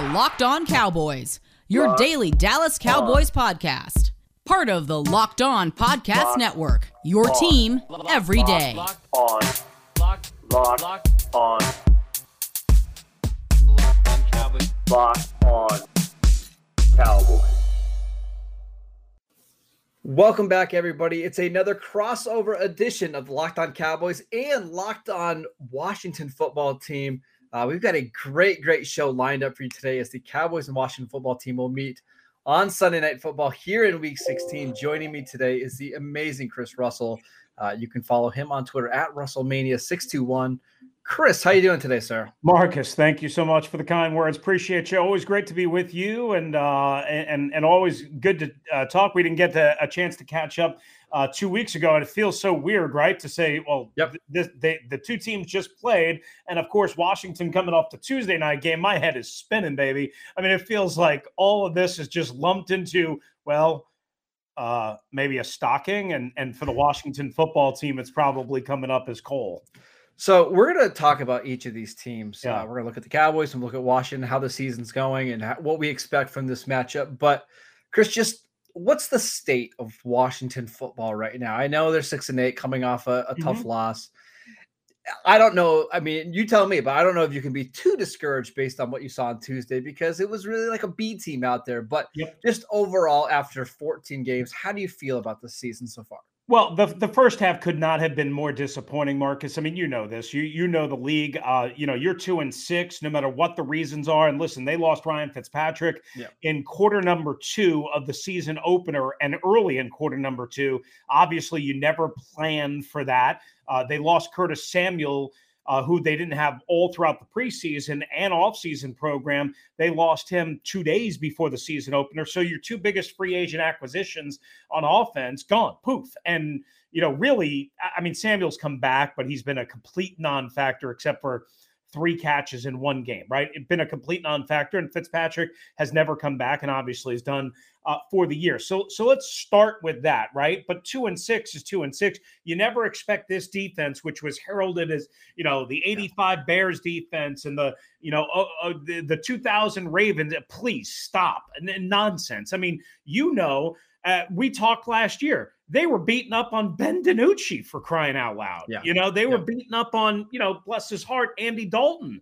are Locked On Cowboys, your daily Dallas Cowboys podcast. Part of the Locked On Podcast Network, your team every day. Locked on. Locked. Locked Locked on. Locked on Cowboys. Locked on Cowboys. Welcome back, everybody. It's another crossover edition of Locked On Cowboys and Locked On Washington football team. Uh, we've got a great, great show lined up for you today as the Cowboys and Washington football team will meet on Sunday Night Football here in Week 16. Joining me today is the amazing Chris Russell. Uh, you can follow him on Twitter at RussellMania621. Chris, how are you doing today, sir? Marcus, thank you so much for the kind words. Appreciate you. Always great to be with you, and uh, and and always good to uh, talk. We didn't get to, a chance to catch up uh, two weeks ago, and it feels so weird, right? To say, well, Yep. th- this, they, the two teams just played, and of course, Washington coming off the Tuesday night game. My head is spinning, baby. I mean, it feels like all of this is just lumped into well. Uh, maybe a stocking, and and for the Washington football team, it's probably coming up as coal. So we're going to talk about each of these teams. Yeah. Uh, we're going to look at the Cowboys and look at Washington, how the season's going, and how, what we expect from this matchup. But Chris, just what's the state of Washington football right now? I know they're six and eight, coming off a, a tough loss. I don't know. I mean, you tell me, but I don't know if you can be too discouraged based on what you saw on Tuesday because it was really like a B team out there. But Yep. just overall, after 14 games, how do you feel about the season so far? Well, the the first half could not have been more disappointing, Marcus. I mean, you know this. You you know the league. Uh, you know you're two and six, no matter what the reasons are. And listen, they lost Ryan Fitzpatrick Yeah. in quarter number two of the season opener, and early in quarter number two. Obviously, you never planned for that. Uh, they lost Curtis Samuel. Uh, who they didn't have all throughout the preseason and offseason program. They lost him two days before the season opener. So your two biggest free agent acquisitions on offense gone, poof. And, you know, really, I- mean, Samuel's come back, but he's been a complete non factor except for three catches in one game, right? It's been a complete non factor. And Fitzpatrick has never come back and obviously is done uh, for the year. So, so let's start with that, right? But two and six is two and six. You never expect this defense, which was heralded as, you know, the 85 Bears defense and the, you know, uh, uh, the, the 2000 Ravens. Please stop. N- nonsense. I mean, you know, uh, we talked last year. They were beating up on Ben DiNucci for crying out loud. Yeah. You know, they were Yeah. beating up on, you know, bless his heart, Andy Dalton.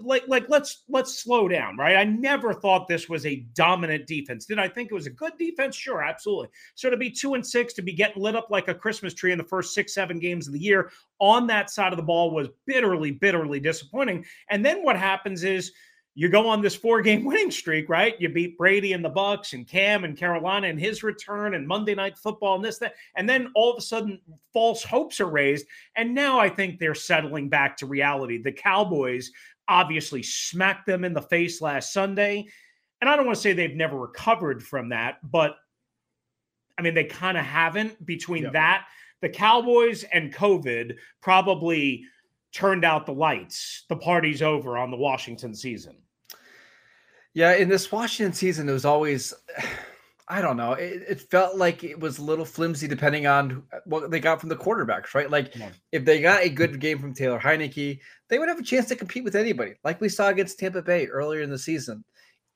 Like, like let's let's slow down, right? I never thought this was a dominant defense. Did I think it was a good defense? Sure, absolutely. So to be two and six, to be getting lit up like a Christmas tree in the first six, seven games of the year on that side of the ball was bitterly, bitterly disappointing. And then what happens is you go on this four game winning streak, right? You beat Brady and the Bucks and Cam and Carolina and his return and Monday night football and this, that. And then all of a sudden false hopes are raised. And now I think they're settling back to reality. The Cowboys obviously smacked them in the face last Sunday. And I don't want to say they've never recovered from that, but I mean, they kind of haven't between that, the Cowboys and COVID probably turned out the lights. The party's over on the Washington season. Yeah, in this Washington season, it was always, I don't know, it, it felt like it was a little flimsy depending on what they got from the quarterbacks, right? Like Yeah. if they got a good game from Taylor Heinicke, they would have a chance to compete with anybody, like we saw against Tampa Bay earlier in the season.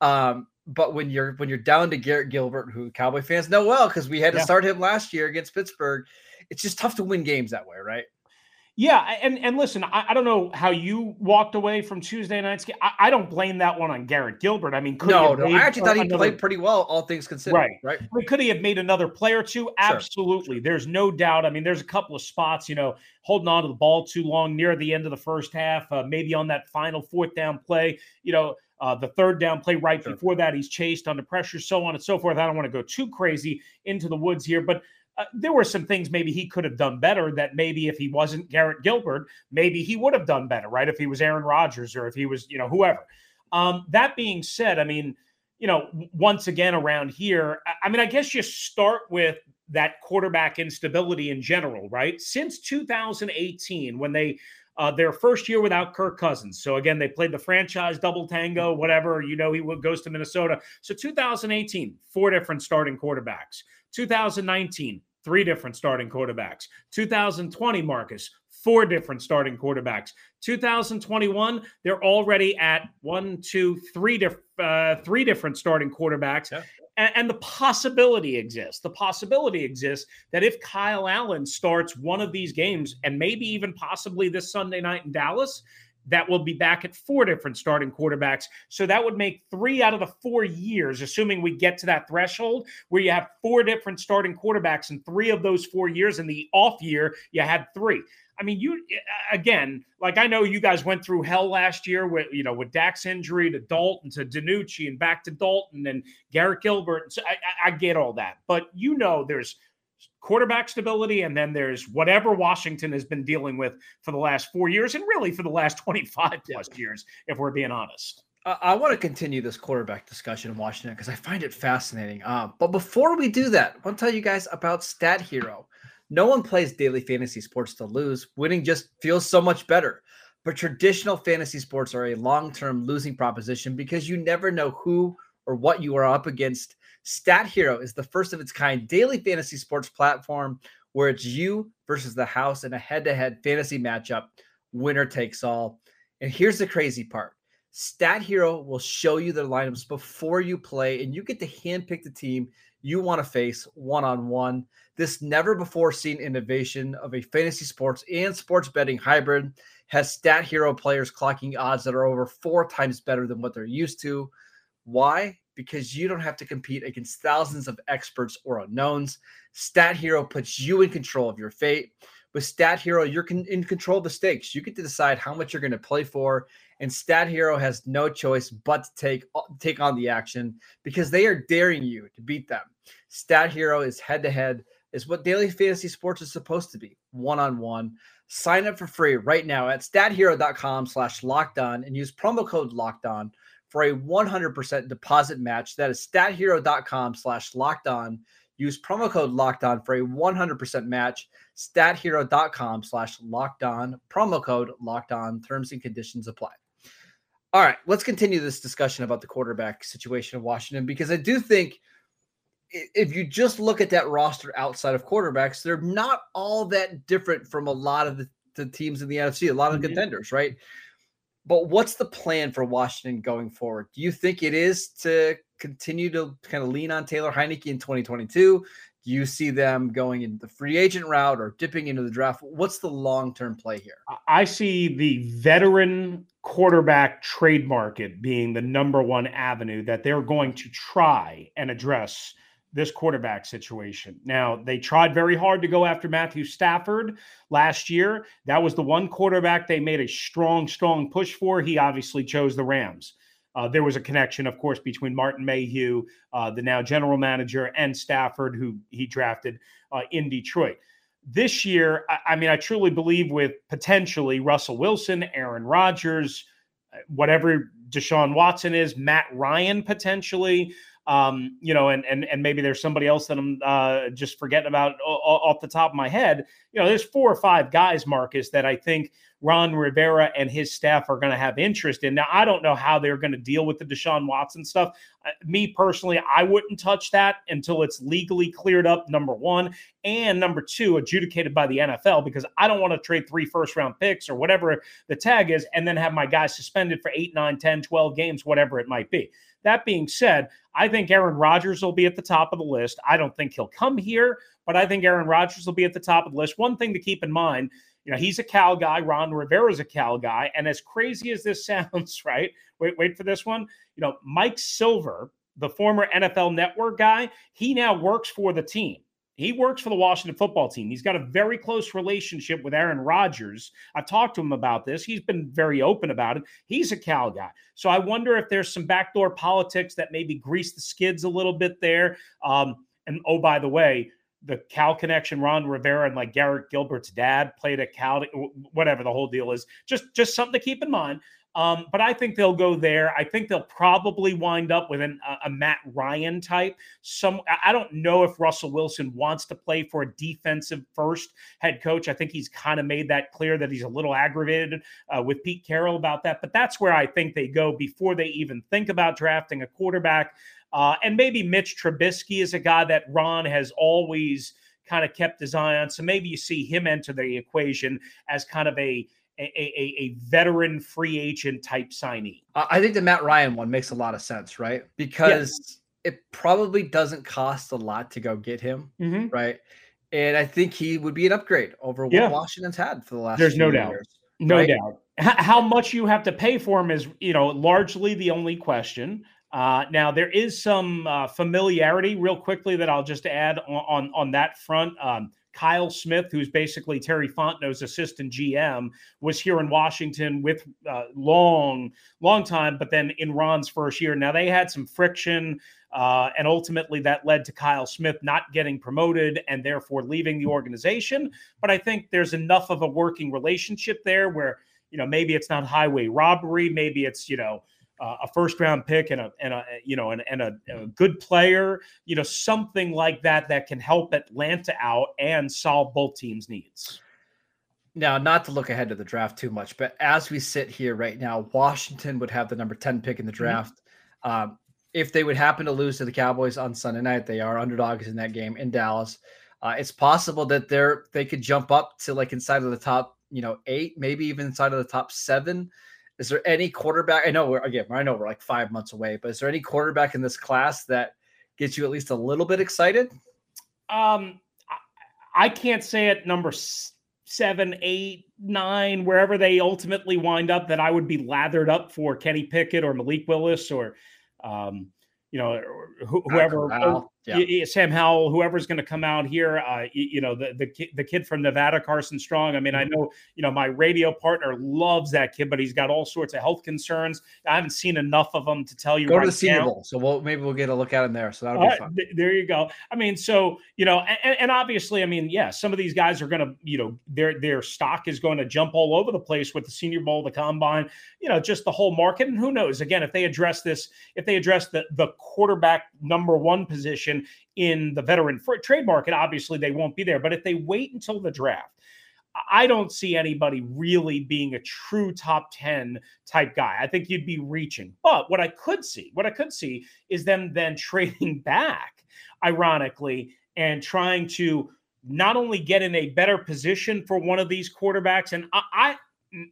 Um, but when you're when you're down to Garrett Gilbert, who Cowboy fans know well because we had to Yeah. start him last year against Pittsburgh, it's just tough to win games that way, right? Yeah, and and listen, I, I don't know how you walked away from Tuesday night's game. I, I don't blame that one on Garrett Gilbert. I mean, could he No, have no, made I actually thought he another- played pretty well, all things considered. Right. right. I mean, could he have made another play or two? Absolutely. There's no doubt. I mean, there's a couple of spots, you know, holding on to the ball too long near the end of the first half, uh, maybe on that final fourth down play, you know, uh, the third down play right Sure. before that, he's chased under pressure, so on and so forth. I don't want to go too crazy into the woods here, but uh, there were some things maybe he could have done better that maybe if he wasn't Garrett Gilbert, maybe he would have done better, right? If he was Aaron Rodgers or if he was, you know, whoever. Um, that being said, I mean, you know, once again around here, I- I mean, I guess you start with that quarterback instability in general, right? Since 2018, when they uh, their first year without Kirk Cousins. So again, they played the franchise double tango, whatever. You know, he goes to Minnesota. So 2018, four different starting quarterbacks. 2019, three different starting quarterbacks. 2020, Marcus, four different starting quarterbacks. 2021, they're already at one, two, three, diff- uh, three different starting quarterbacks. Yeah. And, and the possibility exists. The possibility exists that if Kyle Allen starts one of these games, and maybe even possibly this Sunday night in Dallas, that will be back at four different starting quarterbacks. So that would make three out of the four years, assuming we get to that threshold where you have four different starting quarterbacks in three of those four years. In the off year, you had three. I mean, you again, like I know you guys went through hell last year with you know with Dak's injury to Dalton to DiNucci and back to Dalton and Garrett Gilbert. So I, I, get all that, but you know there's quarterback stability and then there's whatever Washington has been dealing with for the last four years and really for the last 25 plus years, if we're being honest. I, I want to continue this quarterback discussion in Washington because I find it fascinating. Uh, but before we do that, I want to tell you guys about Stat Hero. No one plays daily fantasy sports to lose. Winning just feels so much better. But traditional fantasy sports are a long term losing proposition because you never know who or what you are up against. Stat Hero is the first of its kind daily fantasy sports platform where it's you versus the house in a head to head fantasy matchup. Winner takes all. And here's the crazy part Stat Hero will show you the lineups before you play, and you get to handpick the team you want to face one on one. This never before seen innovation of a fantasy sports and sports betting hybrid has Stat Hero players clocking odds that are over four times better than what they're used to. Why? Because you don't have to compete against thousands of experts or unknowns. Stat Hero puts you in control of your fate. With Stat Hero, you're in control of the stakes. You get to decide how much you're going to play for, and Stat Hero has no choice but to take uh, take on the action because they are daring you to beat them. Stat Hero is head to head, is what daily fantasy sports is supposed to be, one on one. Sign up for free right now at stathero.com slash locked on and use promo code locked on for a 100% deposit match. That is stathero.com slash locked on. Use promo code locked on for a 100% match. Stathero.com slash locked on. Promo code locked on. Terms and conditions apply. All right, let's continue this discussion about the quarterback situation of Washington because I do think if you just look at that roster outside of quarterbacks, they're not all that different from a lot of the, the teams in the NFC, a lot of Mhm. contenders, right? But what's the plan for Washington going forward? Do you think it is to continue to kind of lean on Taylor Heinicke in 2022? You see them going in the free agent route or dipping into the draft? What's the long term play here? I see the veteran quarterback trade market being the number one avenue that they're going to try and address this quarterback situation. Now, they tried very hard to go after Matthew Stafford last year. That was the one quarterback they made a strong, strong push for. He obviously chose the Rams. Uh, there was a connection, of course, between Martin Mayhew, uh, the now general manager, and Stafford, who he drafted uh, in Detroit. This year, I, I mean, I truly believe with potentially Russell Wilson, Aaron Rodgers, uh, whatever Deshaun Watson is, Matt Ryan potentially, um, you know, and and and maybe there's somebody else that I'm uh, just forgetting about off the top of my head. You know, there's four or five guys, Marcus, that I think Ron Rivera and his staff are going to have interest in. Now, I don't know how they're going to deal with the Deshaun Watson stuff. Uh, me personally, I wouldn't touch that until it's legally cleared up, number one, and number two, adjudicated by the NFL, because I don't want to trade three first round picks or whatever the tag is and then have my guys suspended for eight, nine, 10, 12 games, whatever it might be. That being said, I think Aaron Rodgers will be at the top of the list. I don't think he'll come here, but I think Aaron Rodgers will be at the top of the list. One thing to keep in mind you know, he's a Cal guy. Ron Rivera's a Cal guy. And as crazy as this sounds, right? Wait, wait for this one. You know, Mike Silver, the former NFL network guy, he now works for the team. He works for the Washington football team. He's got a very close relationship with Aaron Rodgers. I've talked to him about this. He's been very open about it. He's a Cal guy. So I wonder if there's some backdoor politics that maybe grease the skids a little bit there. Um, and oh, by the way, the Cal connection, Ron Rivera and like Garrett Gilbert's dad played at Cal, whatever the whole deal is. Just just something to keep in mind. Um, but I think they'll go there. I think they'll probably wind up with an, a, a Matt Ryan type. Some I don't know if Russell Wilson wants to play for a defensive first head coach. I think he's kind of made that clear that he's a little aggravated uh, with Pete Carroll about that. But that's where I think they go before they even think about drafting a quarterback. Uh, and maybe Mitch Trubisky is a guy that Ron has always kind of kept his eye on. So maybe you see him enter the equation as kind of a a, a, a veteran free agent type signee. I think the Matt Ryan one makes a lot of sense, right? Because it probably doesn't cost a lot to go get him, Mm-hmm. right? And I think he would be an upgrade over what Yeah. Washington's had for the last. There's no doubt. years. No right? doubt. H- how much you have to pay for him is, you know, largely the only question. Uh, now there is some uh, familiarity, real quickly, that I'll just add on on, on that front. Um, Kyle Smith, who's basically Terry Fontenot's assistant GM, was here in Washington with uh, long, long time, but then in Ron's first year. Now they had some friction, uh, and ultimately that led to Kyle Smith not getting promoted and therefore leaving the organization. But I think there's enough of a working relationship there where you know maybe it's not highway robbery, maybe it's you know uh, a first round pick and a and a you know and, and a, a good player, you know something like that that can help Atlanta out and solve both teams' needs. Now, not to look ahead to the draft too much, but as we sit here right now, Washington would have the number 10 pick in the draft. Um, if they would happen to lose to the Cowboys on Sunday night, they are underdogs in that game in Dallas. Uh, it's possible that they're they could jump up to like inside of the top, you know, eight, maybe even inside of the top seven. Is there any quarterback? I know we're again, I know we're like five months away, but is there any quarterback in this class that gets you at least a little bit excited? Um, I, I can't say at number seven, eight, nine, wherever they ultimately wind up, that I would be lathered up for Kenny Pickett or Malik Willis or, um, you know, whoever. Yeah. Sam Howell, whoever's going to come out here, uh, you, know, the the kid, the kid from Nevada, Carson Strong. I mean, I know, you know, my radio partner loves that kid, but he's got all sorts of health concerns. I haven't seen enough of them to tell you. Go right to the Senior now. Bowl, so we'll maybe we'll get a look at him there. So that'll be right, fun. th- there you go. I mean, so you know, and, and obviously, I mean, yeah, some of these guys are going to, you know, their their stock is going to jump all over the place with the Senior Bowl, the Combine, you know, just the whole market. And who knows? Again, if they address this, if they address the the quarterback number one position in the veteran trade market, obviously they won't be there. But if they wait until the draft. I don't see anybody really being a true top 10 type guy. I think you'd be reaching. But what I could see, what I could see is them then trading back, ironically, and trying to not only get in a better position for one of these quarterbacks. And I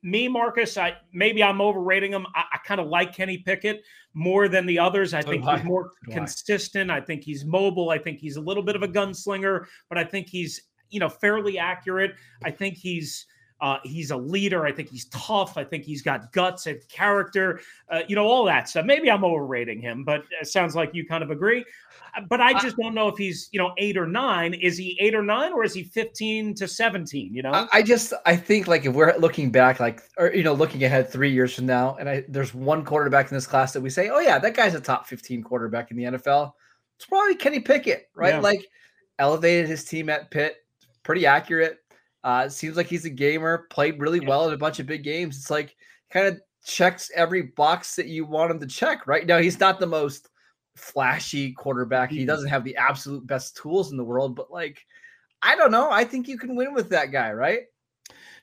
me, Marcus, I maybe I'm overrating him. I, I kind of like Kenny Pickett more than the others. I So think he's more So do I. consistent. I think he's mobile. I think he's a little bit of a gunslinger, but I think he's you know fairly accurate. I think he's uh, he's a leader. I think he's tough. I think he's got guts and character. Uh, you know all that stuff. Maybe I'm overrating him, but it sounds like you kind of agree. Uh, But I just don't know if he's you know eight or nine. Is he eight or nine, or is he fifteen to seventeen? You know. I, I just I think like if we're looking back, like or you know, looking ahead three years from now, and I there's one quarterback in this class that we say, oh yeah, that guy's a top 15 quarterback in the NFL. It's probably Kenny Pickett, right? Yeah. Like elevated his team at Pitt, pretty accurate. Uh, seems like he's a gamer, played really Yeah. well in a bunch of big games. It's like kind of checks every box that you want him to check. Right now, he's not the most flashy quarterback. He Mhm. doesn't have the absolute best tools in the world, but like, I don't know. I think you can win with that guy, right?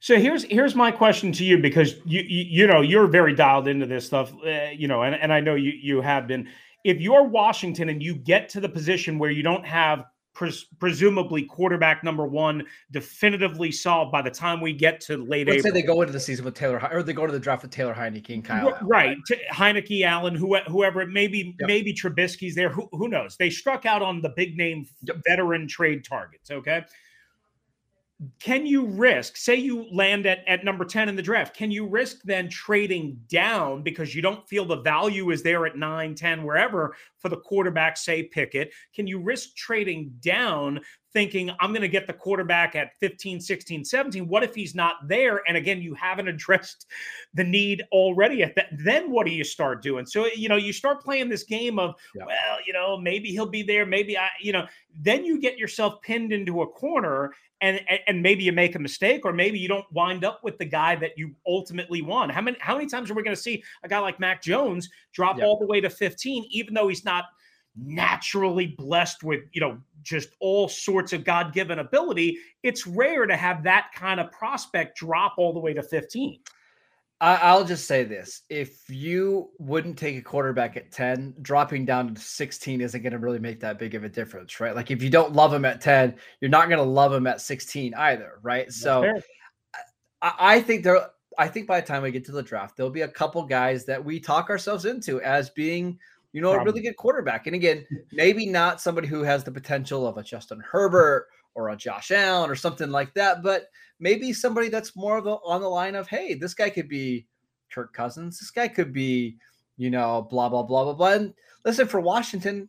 So here's here's my question to you because you you, you know you're very dialed into this stuff, uh, you know, and, and I know you you have been. If you're Washington and you get to the position where you don't have pres- presumably quarterback number one definitively solved by the time we get to late Let's say they go into the season with Taylor, or they go to the draft with Taylor Heinicke and Kyle. Allen, right, T- Heinicke, Allen, who, whoever it may be, Yep. maybe Trubisky's there. Who, who knows? They struck out on the big name Yep. veteran trade targets. Okay. Can you risk, say you land at, at number 10 in the draft, can you risk then trading down because you don't feel the value is there at 9, 10, wherever for the quarterback, say Pickett? Can you risk trading down thinking I'm going to get the quarterback at 15, 16, 17? What if he's not there? And again, you haven't addressed the need already at that. Then what do you start doing? So, you know, you start playing this game of, Yeah. well, you know, maybe he'll be there. Maybe I, you know, then you get yourself pinned into a corner and, and and maybe you make a mistake or maybe you don't wind up with the guy that you ultimately want. How many how many times are we going to see a guy like Mac Jones drop Yeah. all the way to 15 even though he's not naturally blessed with, you know, just all sorts of God-given ability, it's rare to have that kind of prospect drop all the way to 15. I, I'll just say this: if you wouldn't take a quarterback at ten, dropping down to sixteen isn't going to really make that big of a difference, right? Like if you don't love him at ten, you're not going to love him at sixteen either, right? So Fair. I think there. I think by the time we get to the draft, there'll be a couple guys that we talk ourselves into as being, you know, a really good quarterback. And again, maybe not somebody who has the potential of a Justin Herbert or a Josh Allen or something like that, but maybe somebody that's more of the on the line of, hey, this guy could be Kirk Cousins. This guy could be, you know, blah blah blah blah blah. And listen, for Washington,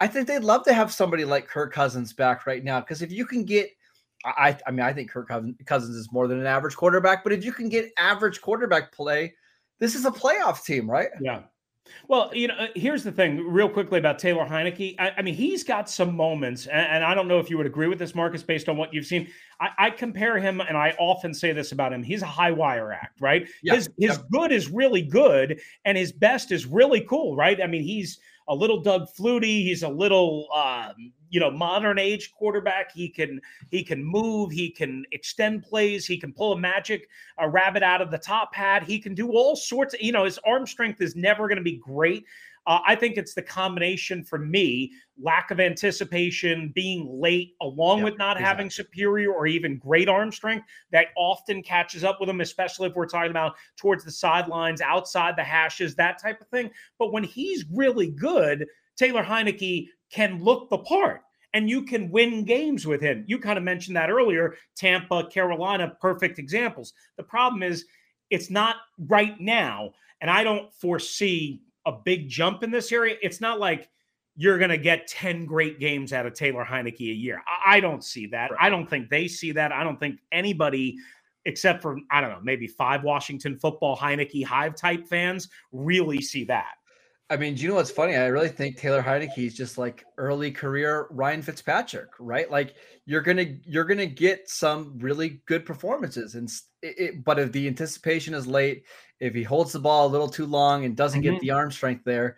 I think they'd love to have somebody like Kirk Cousins back right now because if you can get, I I mean, I think Kirk Cousins is more than an average quarterback, but if you can get average quarterback play, this is a playoff team, right? Yeah. Well, you know, here's the thing, real quickly about Taylor Heinicke. I, I mean, he's got some moments, and, and I don't know if you would agree with this, Marcus, based on what you've seen. I, I compare him, and I often say this about him: he's a high wire act, right? His his good is really good, and his best is really cool, right? I mean, he's a little Doug Flutie. He's a little, um, you know, modern age quarterback. He can he can move. He can extend plays. He can pull a magic a rabbit out of the top hat. He can do all sorts. Of, you know, his arm strength is never going to be great. Uh, I think it's the combination for me lack of anticipation, being late, along Yeah, with not having superior or even great arm strength that often catches up with him, especially if we're talking about towards the sidelines, outside the hashes, that type of thing. But when he's really good, Taylor Heinicke can look the part and you can win games with him. You kind of mentioned that earlier. Tampa, Carolina, perfect examples. The problem is it's not right now. And I don't foresee a big jump in this area. It's not like you're going to get 10 great games out of Taylor Heinicke a year. I, I don't see that. I don't think they see that. I don't think anybody, except for, I don't know, maybe five Washington football Heinicke Hive type fans, really see that. I mean, do you know what's funny? I really think Taylor Heinicke is just like early career Ryan Fitzpatrick, right? Like you're gonna you're gonna get some really good performances, and it, it- but if the anticipation is late, if he holds the ball a little too long and doesn't Mhm. get the arm strength there,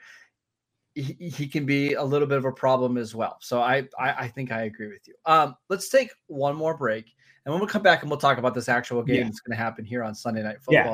he, he can be a little bit of a problem as well. So I, I I think I agree with you. Um, let's take one more break, and when we come back and we'll talk about this actual game Yeah. that's going to happen here on Sunday Night Yeah.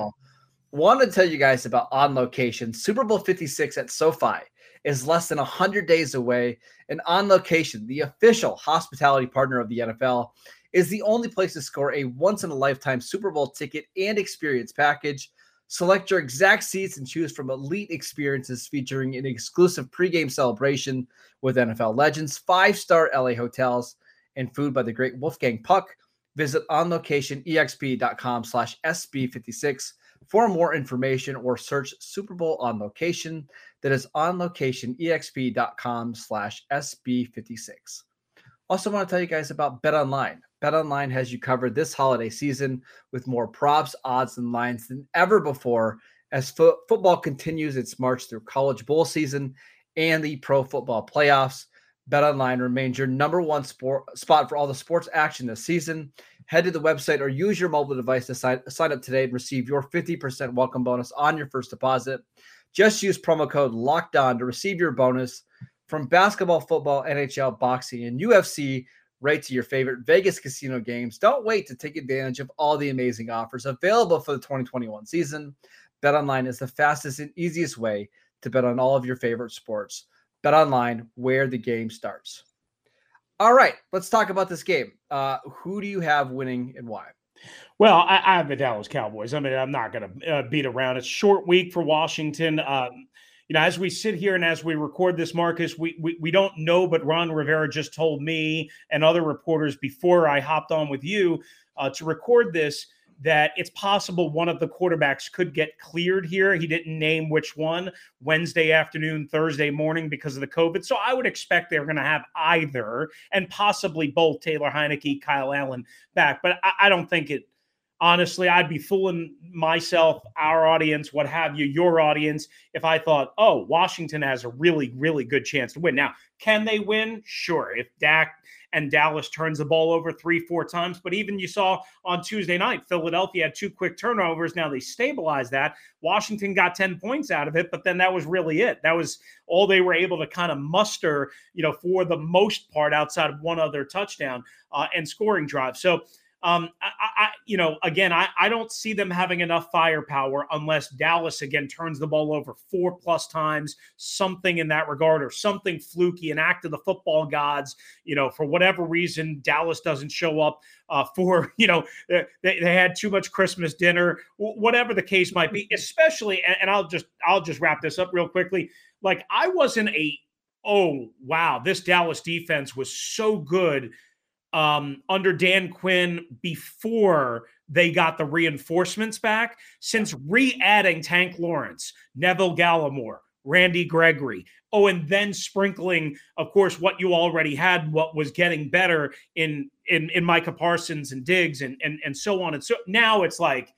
Want to tell you guys about On Location. Super Bowl 56 at SoFi is less than 100 days away. And On Location, the official hospitality partner of the NFL, is the only place to score a once in a lifetime Super Bowl ticket and experience package. Select your exact seats and choose from elite experiences featuring an exclusive pregame celebration with NFL legends, five star LA hotels, and food by the great Wolfgang Puck. Visit onlocationexp.com slash SB56 for more information or search Super Bowl on location. That is on locationexp.com slash SB56. Also, want to tell you guys about Bet Online. Bet Online has you covered this holiday season with more props, odds, and lines than ever before as fo- football continues its march through college bowl season and the pro football playoffs. Bet Online remains your number one sport spot for all the sports action this season. Head to the website or use your mobile device to sign, sign up today and receive your 50% welcome bonus on your first deposit. Just use promo code locked on to receive your bonus from basketball, football, NHL, boxing, and UFC right to your favorite Vegas casino games. Don't wait to take advantage of all the amazing offers available for the 2021 season. BetOnline is the fastest and easiest way to bet on all of your favorite sports. BetOnline, where the game starts. All right, let's talk about this game. Uh, who do you have winning and why? Well, I, I have the Dallas Cowboys. I mean, I'm not going to uh, beat around. It's short week for Washington. Um, you know, as we sit here and as we record this, Marcus, we, we we don't know, but Ron Rivera just told me and other reporters before I hopped on with you uh, to record this that it's possible one of the quarterbacks could get cleared here. He didn't name which one Wednesday afternoon, Thursday morning because of the COVID. So I would expect they're going to have either and possibly both Taylor Heinicke, Kyle Allen back. But I, I don't think it honestly, I'd be fooling myself, our audience, what have you, your audience, if I thought, oh, Washington has a really, really good chance to win. Now, can they win? Sure. If Dak and Dallas turns the ball over three, four times, but even you saw on Tuesday night, Philadelphia had two quick turnovers. Now they stabilized that. Washington got 10 points out of it, but then that was really it. That was all they were able to kind of muster, you know, for the most part outside of one other touchdown uh, and scoring drive. So Um, I, I, you know, again, I, I don't see them having enough firepower unless Dallas again turns the ball over four plus times, something in that regard, or something fluky, an act of the football gods. You know, for whatever reason, Dallas doesn't show up uh, for you know they, they had too much Christmas dinner, whatever the case might be. Especially, and, and I'll just I'll just wrap this up real quickly. Like I wasn't a oh wow, this Dallas defense was so good um, under Dan Quinn before they got the reinforcements back. Since re adding Tank Lawrence, Neville Gallimore, Randy Gregory, oh, and then sprinkling, of course, what you already had, what was getting better in in, in Micah Parsons and Diggs and, and and so on and so now it's like,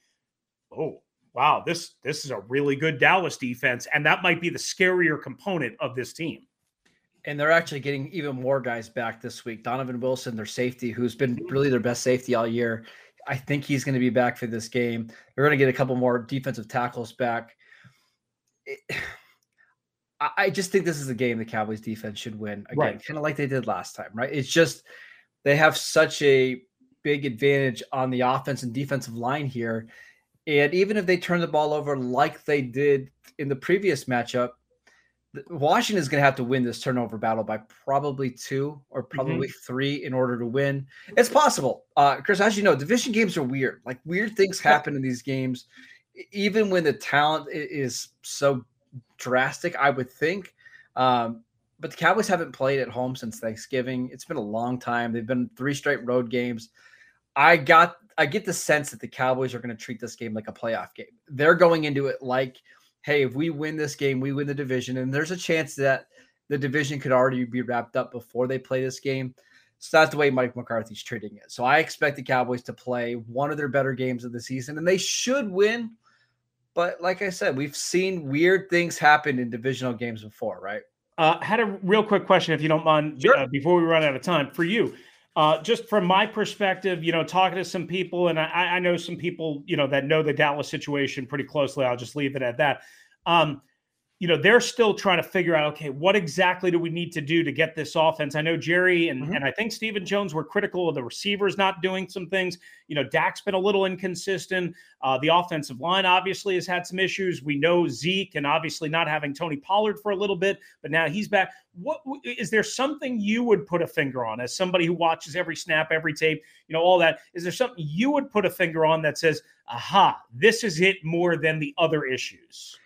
oh wow, this this is a really good Dallas defense, and that might be the scarier component of this team. And they're actually getting even more guys back this week. Donovan Wilson, their safety, who's been mm-hmm. really their best safety all year. I think he's going to be back for this game. They're going to get a couple more defensive tackles back. It, I just think this is a game the Cowboys defense should win again, right. kind of like they did last time, right? It's just they have such a big advantage on the offense and defensive line here. And even if they turn the ball over like they did in the previous matchup, Washington is going to have to win this turnover battle by probably two or mm-hmm. probably mm-hmm. three in order to win. It's possible. Uh, Chris, as you know, division games are weird. Like weird things happen in these games, even when the talent is so drastic, I would think. Um, but the Cowboys haven't played at home since Thanksgiving. It's been a long time. They've been three straight road games. I got I get the sense that the Cowboys are going to treat this game like a playoff game. They're going into it like – hey, if we win this game, we win the division. And there's a chance that the division could already be wrapped up before they play this game. So that's the way Mike McCarthy's treating it. So I expect the Cowboys to play one of their better games of the season, and they should win. But like I said, we've seen weird things happen in divisional games before, right? Uh, had a real quick question, if you don't mind, sure. uh, before we run out of time for you. Uh, just from my perspective, you know, talking to some people, and I, I, know some people, you know, that know the Dallas situation pretty closely. I'll just leave it at that. Um, you know, they're still trying to figure out, okay, what exactly do we need to do to get this offense? I know Jerry and, mm-hmm. and I think Stephen Jones were critical of the receivers not doing some things. You know, Dak's been a little inconsistent. Uh, the offensive line obviously has had some issues. We know Zeke and obviously not having Tony Pollard for a little bit, but now he's back. What is there something you would put a finger on as somebody who watches every snap, every tape, you know, all that? Is there something you would put a finger on that says, aha, this is it more than the other issues?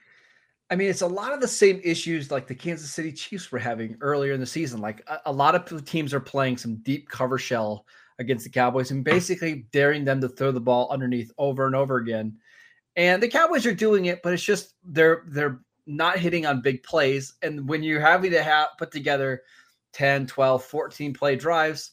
I mean, it's a lot of the same issues like the Kansas City Chiefs were having earlier in the season. Like a, a, lot of teams are playing some deep cover shell against the Cowboys and basically daring them to throw the ball underneath over and over again. And the Cowboys are doing it, but it's just they're they're not hitting on big plays. And when you're having to have put together 10, 12, 14 play drives,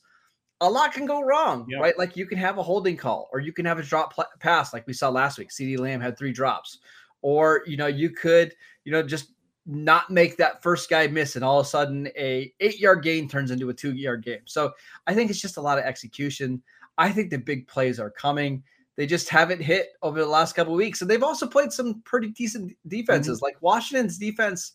a lot can go wrong, yep. right? Like you can have a holding call or you can have a drop pass like we saw last week. CeeDee Lamb had three drops or you know you could you know just not make that first guy miss and all of a sudden a eight yard gain turns into a two yard game. So i think it's just a lot of execution. I think the big plays are coming. They just haven't hit over the last couple weeks and they've also played some pretty decent defenses. Mm-hmm. like washington's defense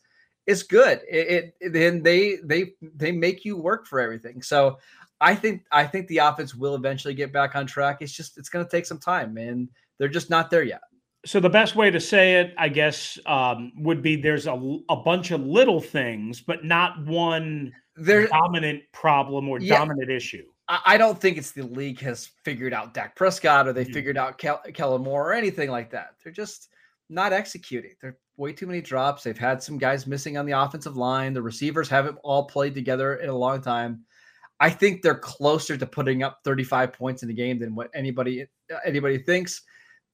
is good. It, it then they they they make you work for everything. So i think i think the offense will eventually get back on track. It's just it's going to take some time and they're just not there yet so the best way to say it, I guess, um, would be there's a, a bunch of little things, but not one there, dominant problem or yeah, dominant issue. I don't think it's the league has figured out Dak Prescott or they mm-hmm. figured out Kel- Kellen Moore or anything like that. They're just not executing. They're way too many drops. They've had some guys missing on the offensive line. The receivers haven't all played together in a long time. I think they're closer to putting up 35 points in the game than what anybody anybody thinks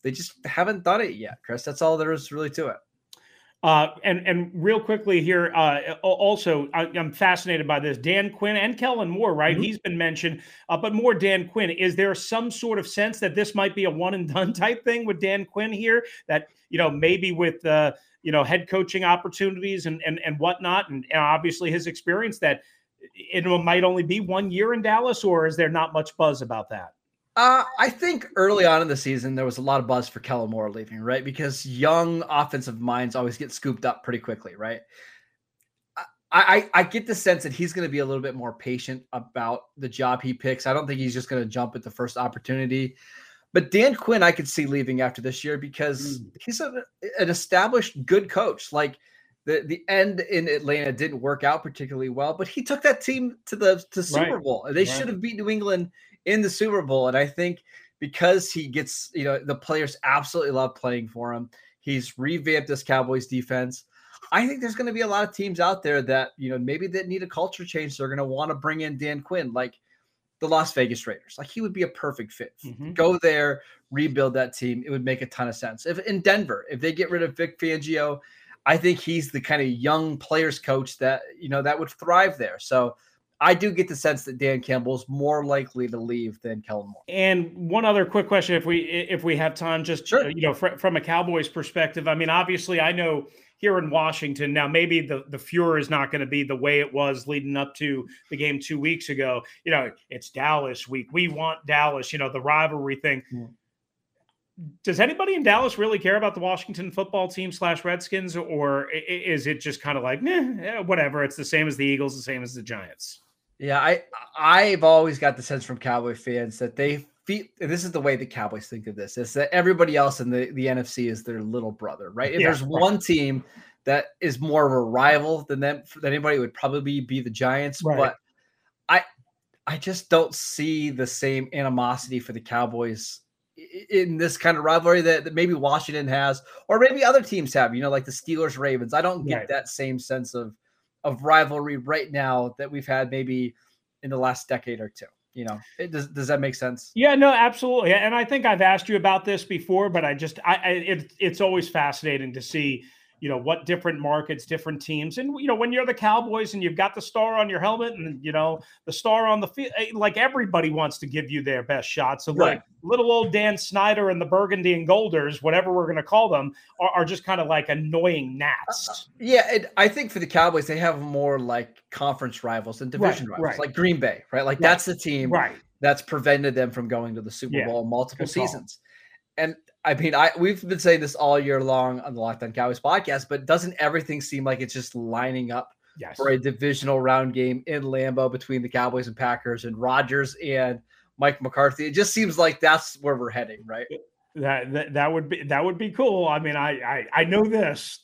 they just haven't done it yet, Chris. That's all there is really to it. Uh, and and real quickly here, uh, also I, am fascinated by this. Dan Quinn and Kellen Moore, right? Mm-hmm. He's been mentioned, uh, but more Dan Quinn. Is there some sort of sense that this might be a one and done type thing with Dan Quinn here? That you know maybe with uh, you know head coaching opportunities and and and whatnot, and, and obviously his experience that it might only be one year in Dallas, or is there not much buzz about that? Uh, I think early on in the season there was a lot of buzz for Kellen Moore leaving, right? Because young offensive minds always get scooped up pretty quickly, right? I, I, I get the sense that he's going to be a little bit more patient about the job he picks. I don't think he's just going to jump at the first opportunity. But Dan Quinn, I could see leaving after this year because Mm. he's a, an established good coach. Like the the end in Atlanta didn't work out particularly well, but he took that team to the to Super Right. Bowl. They Right. should have beat New England in the Super Bowl. And I think because he gets, you know, the players absolutely love playing for him. He's revamped this Cowboys defense. I think there's going to be a lot of teams out there that, you know, maybe that need a culture change. They're going to want to bring in Dan Quinn, like the Las Vegas Raiders. Like he would be a perfect fit. Mhm. Go there, rebuild that team. It would make a ton of sense. If in Denver, if they get rid of Vic Fangio, I think he's the kind of young players coach that, you know, that would thrive there. So I do get the sense that Dan Campbell's more likely to leave than Kellen Moore. And one other quick question, if we if we have time, just Sure. you know, fr- from a Cowboys perspective. I mean, obviously, I know here in Washington now, maybe the the furor is not going to be the way it was leading up to the game two weeks ago. You know, it's Dallas week. We want Dallas. You know, the rivalry thing. Yeah. Does anybody in Dallas really care about the Washington football team slash Redskins, or is it just kind of like, eh, whatever? It's the same as the Eagles, the same as the Giants. Yeah, I I've always got the sense from Cowboy fans that they feel this is the way the Cowboys think of this is that everybody else in the, the NFC is their little brother, right? If Yeah, there's one team that is more of a rival than them than anybody it would probably be the Giants. Right. But I I just don't see the same animosity for the Cowboys in this kind of rivalry that, that maybe Washington has, or maybe other teams have, you know, like the Steelers Ravens. I don't get Right. that same sense of of rivalry right now that we've had maybe in the last decade or two. You know, it, does does that make sense? Yeah, no, absolutely. And I think I've asked you about this before, but I just, I, I it, it's always fascinating to see, you know, what different markets, different teams, and you know, when you're the Cowboys and you've got the star on your helmet, and you know, the star on the field, eh, like everybody wants to give you their best shot. So, Right. like little old Dan Snyder and the Burgundy and Golders, whatever we're going to call them, are, are just kind of like annoying gnats. Uh, uh, yeah, and I think for the Cowboys, they have more like conference rivals and division Right, rivals, right. like Green Bay, right? Like that's the team Right. that's prevented them from going to the Super Bowl multiple good call. And I mean, I we've been saying this all year long on the Locked On Cowboys podcast, but doesn't everything seem like it's just lining up Yes. for a divisional round game in Lambeau between the Cowboys and Packers and Rodgers and Mike McCarthy? It just seems like that's where we're heading, right? That, that that would be that would be cool. I mean, I I, I know this.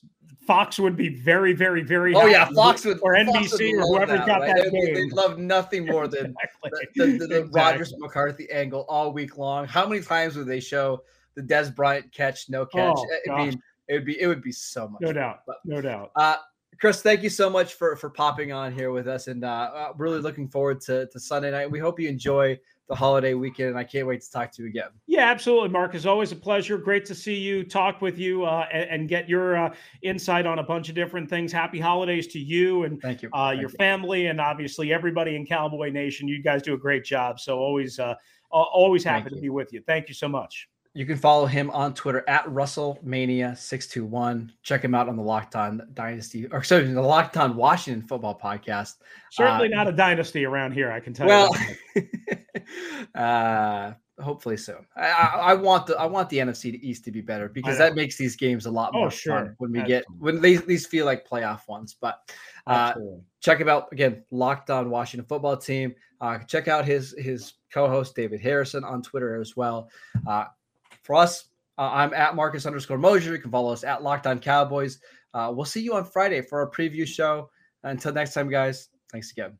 Fox would be very, very, very. Oh yeah. Fox would or Fox NBC would or whoever's got right? that They, game. they love nothing more than Exactly. the, the, the, the Rodgers Exactly. McCarthy angle all week long. How many times would they show the Dez Bryant catch, no catch? Oh, I gosh. mean, it would be it would be so much. No fun. doubt. But, No doubt. uh, Chris, thank you so much for for popping on here with us, and uh, uh, really looking forward to to Sunday night. We hope you enjoy the holiday weekend, and I can't wait to talk to you again. Yeah, absolutely, Mark. It's always a pleasure. Great to see you, talk with you, uh, and, and get your uh, insight on a bunch of different things. Happy holidays to you and Thank you. uh, Thank your you. family, and obviously everybody in Cowboy Nation. You guys do a great job. So always, uh, al- always Thank happy to you. be with you. Thank you so much. You can follow him on Twitter at RussellMania621. Check him out on the Locked On Dynasty, or sorry, the Locked On Washington Football Podcast. Certainly Uh, not a dynasty around here. I can tell Well, you. that. uh, hopefully soon. I, I, I want the I want the NFC East to be better because that makes these games a lot Oh, more sure. fun when we get when these these feel like playoff ones. But uh, check him out again. Locked On Washington Football Team. Uh, check out his his co-host David Harrison on Twitter as well. Uh, for us, uh, I'm at Marcus underscore Mosher. You can follow us at Locked On Cowboys. Uh, we'll see you on Friday for our preview show. Until next time, guys. Thanks again.